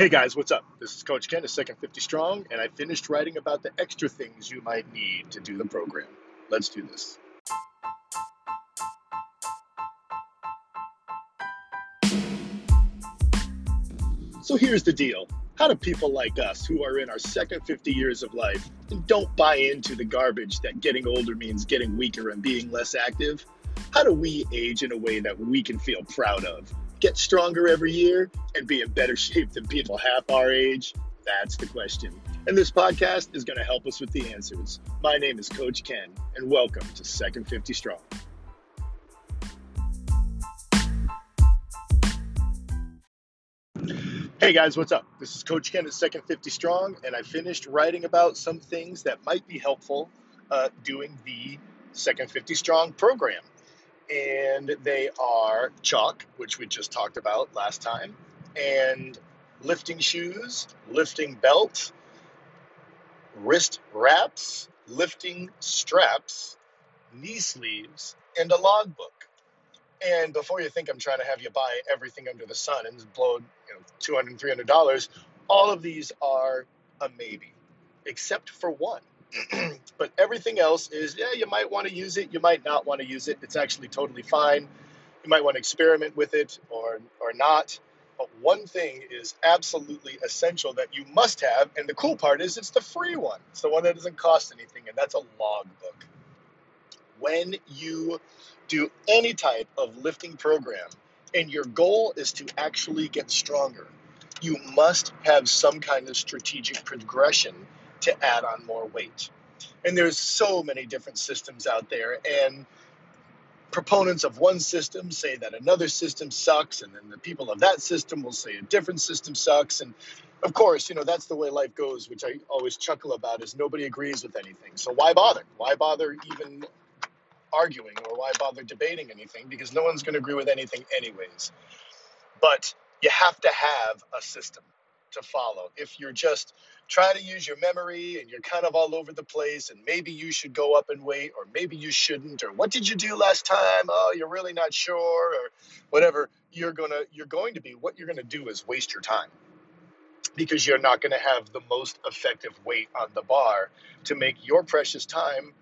Hey guys, what's up? This is Coach Ken of Second 50 Strong, and I finished writing about the extra things you might need to do the program. Let's do this. So here's the deal. How do people like us, who are in our second 50 years of life and don't buy into the garbage that getting older means getting weaker and being less active, how do we age in a way that we can feel proud of? Get stronger every year and be in better shape than people half our age? That's the question. And this podcast is going to help us with the answers. My name is Coach Ken, and welcome to Second 50 Strong. Hey guys, what's up? This is Coach Ken at Second 50 Strong, and I finished writing about some things that might be helpful uh, doing the Second 50 Strong program. And they are chalk, which we just talked about last time, and lifting shoes, lifting belt, wrist wraps, lifting straps, knee sleeves, and a logbook. And before you think I'm trying to have you buy everything under the sun and blow you know, $200, $300, all of these are a maybe, except for one. but everything else is, yeah, you might want to use it, you might not want to use it. It's actually totally fine. You might want to experiment with it or, or not. But one thing is absolutely essential that you must have, and the cool part is it's the free one. It's the one that doesn't cost anything, and that's a logbook. When you do any type of lifting program and your goal is to actually get stronger, you must have some kind of strategic progression to add on more weight. And there's so many different systems out there and proponents of one system say that another system sucks and then the people of that system will say a different system sucks and of course, you know, that's the way life goes, which I always chuckle about is nobody agrees with anything. So why bother? Why bother even arguing or why bother debating anything because no one's going to agree with anything anyways. But you have to have a system to follow. If you're just trying to use your memory and you're kind of all over the place and maybe you should go up and wait or maybe you shouldn't or what did you do last time? Oh, you're really not sure or whatever, you're to you're going to be what you're to do is waste your time because you're not to have the most effective weight on the bar to make your precious time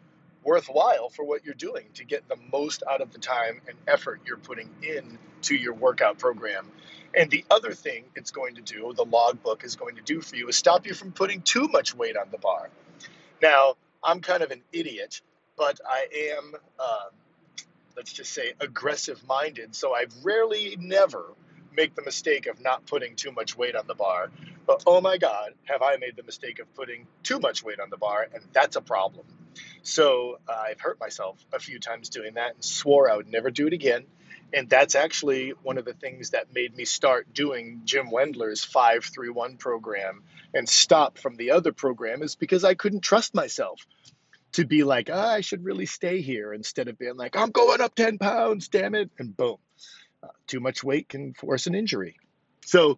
worthwhile for what you're doing to get the most out of the time and effort you're putting in to your workout program. And the other thing it's going to do, the logbook is going to do for you, is stop you from putting too much weight on the bar. Now, I'm kind of an idiot, but I am, uh, let's just say, aggressive minded. So I rarely, never make the mistake of not putting too much weight on the bar. But oh my God, have I made the mistake of putting too much weight on the bar, and that's a problem. So uh, I've hurt myself a few times doing that and swore I would never do it again. And that's actually one of the things that made me start doing Jim Wendler's 531 program and stop from the other program is because I couldn't trust myself to be like, oh, I should really stay here instead of being like, I'm going up 10 pounds, damn it. And boom, uh, too much weight can force an injury. So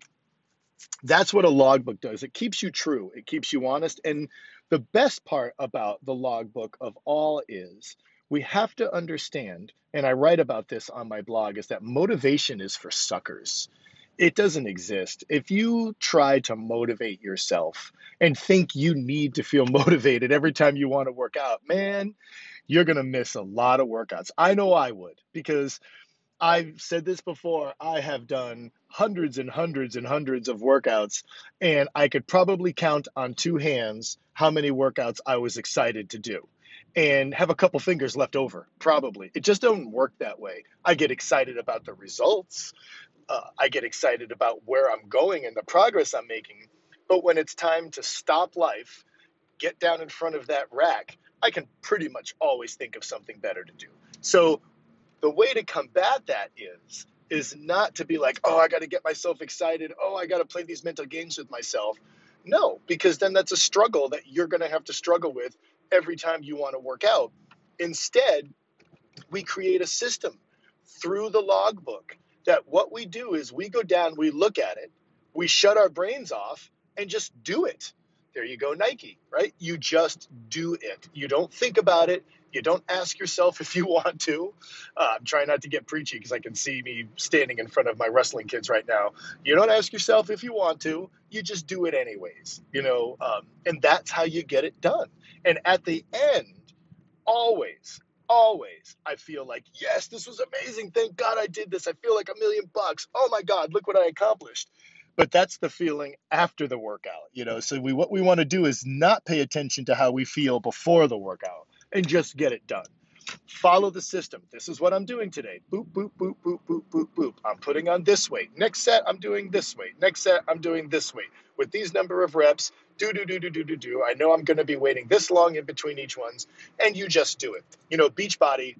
that's what a logbook does. It keeps you true, it keeps you honest. And the best part about the logbook of all is we have to understand, and I write about this on my blog, is that motivation is for suckers. It doesn't exist. If you try to motivate yourself and think you need to feel motivated every time you want to work out, man, you're going to miss a lot of workouts. I know I would because I've said this before. I have done hundreds and hundreds and hundreds of workouts, and I could probably count on two hands how many workouts I was excited to do and have a couple fingers left over, probably. It just doesn't work that way. I get excited about the results, uh, I get excited about where I'm going and the progress I'm making. But when it's time to stop life, get down in front of that rack, I can pretty much always think of something better to do. So the way to combat that is is not to be like, oh, I got to get myself excited. Oh, I got to play these mental games with myself. No, because then that's a struggle that you're going to have to struggle with every time you want to work out. Instead, we create a system through the logbook that what we do is we go down, we look at it, we shut our brains off, and just do it. There you go, Nike, right? You just do it. You don't think about it. You don't ask yourself if you want to. Uh, I'm trying not to get preachy because I can see me standing in front of my wrestling kids right now. You don't ask yourself if you want to. You just do it anyways, you know, um, and that's how you get it done. And at the end, always, always, I feel like, yes, this was amazing. Thank God I did this. I feel like a million bucks. Oh my God, look what I accomplished but that's the feeling after the workout you know? So we what we want to do is not pay attention to how we feel before the workout and just get it done. Follow the system. This is what i'm doing today. Boop boop boop boop boop boop boop. I'm putting on this weight. Next set i'm doing this weight. Next set i'm doing this weight. With these number of reps do do do do do do do. I know i'm going to be waiting this long in between each ones and you just do it. You know beachbody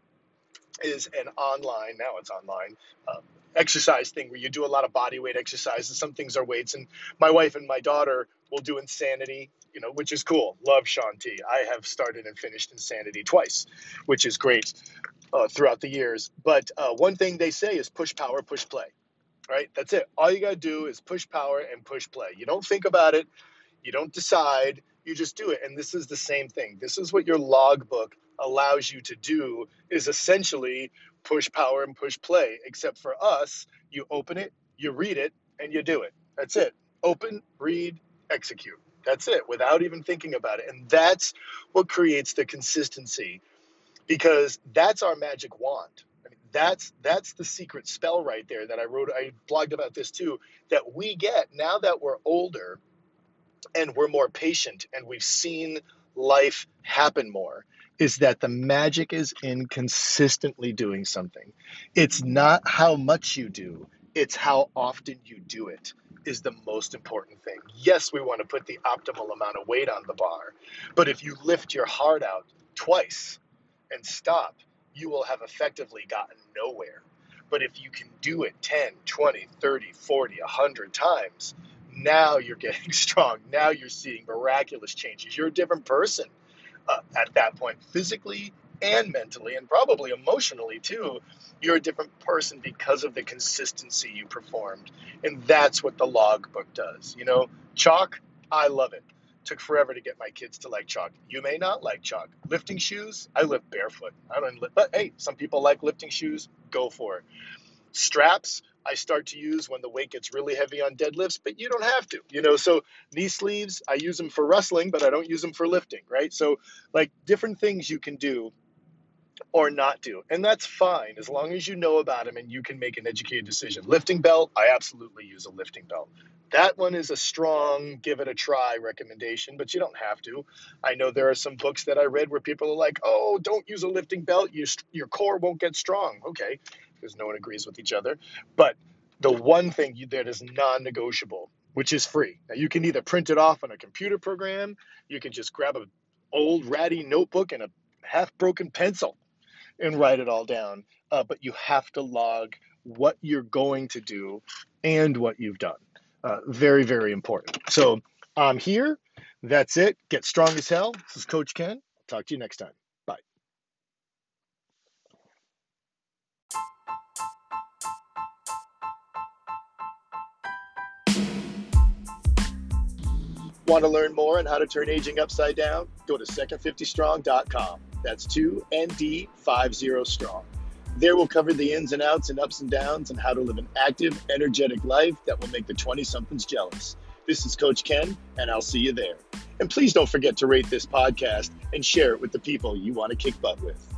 is an online now it's online um, exercise thing where you do a lot of body weight exercises. Some things are weights, and my wife and my daughter will do Insanity, you know, which is cool. Love Shaun i have started and finished Insanity twice, which is great uh, throughout the years. But uh, one thing they say is push power, push play. Right? That's it. All you got to do is push power and push play. You don't think about it. You don't decide. You just do it. And this is the same thing. This is what your logbook allows you to do is essentially push power and push play. Except for us, you open it, you read it, and you do it. That's it. Open, read, execute. That's it without even thinking about it. And that's what creates the consistency because that's our magic wand. That's that's the secret spell right there that I wrote I blogged about this too that we get now that we're older and we're more patient and we've seen life happen more is that the magic is in consistently doing something. It's not how much you do, it's how often you do it is the most important thing. Yes, we want to put the optimal amount of weight on the bar, but if you lift your heart out twice and stop, you will have effectively gotten nowhere. But if you can do it 10, 20, 30, 40, 100 times, now you're getting strong. Now you're seeing miraculous changes. You're a different person uh, at that point, physically and mentally, and probably emotionally too. You're a different person because of the consistency you performed. And that's what the logbook does. You know, chalk, I love it. Took forever to get my kids to like chalk. You may not like chalk. Lifting shoes, I lift barefoot. I don't, but hey, some people like lifting shoes. Go for it. Straps, I start to use when the weight gets really heavy on deadlifts, but you don't have to, you know. So knee sleeves, I use them for wrestling, but I don't use them for lifting, right? So like different things you can do or not do, and that's fine as long as you know about them and you can make an educated decision. Lifting belt, I absolutely use a lifting belt. That one is a strong give it a try recommendation, but you don't have to. I know there are some books that I read where people are like, "Oh, don't use a lifting belt; your your core won't get strong." Okay, because no one agrees with each other. But the one thing you, that is non negotiable, which is free. Now, you can either print it off on a computer program, you can just grab an old ratty notebook and a half broken pencil and write it all down. Uh, but you have to log what you're going to do and what you've done. Uh, very, very important. So I'm here. That's it. Get strong as hell. This is Coach Ken. talk to you next time. Want to learn more on how to turn aging upside down? Go to second50strong.com. That's 2ND50 strong. There we'll cover the ins and outs and ups and downs and how to live an active, energetic life that will make the 20 somethings jealous. This is Coach Ken, and I'll see you there. And please don't forget to rate this podcast and share it with the people you want to kick butt with.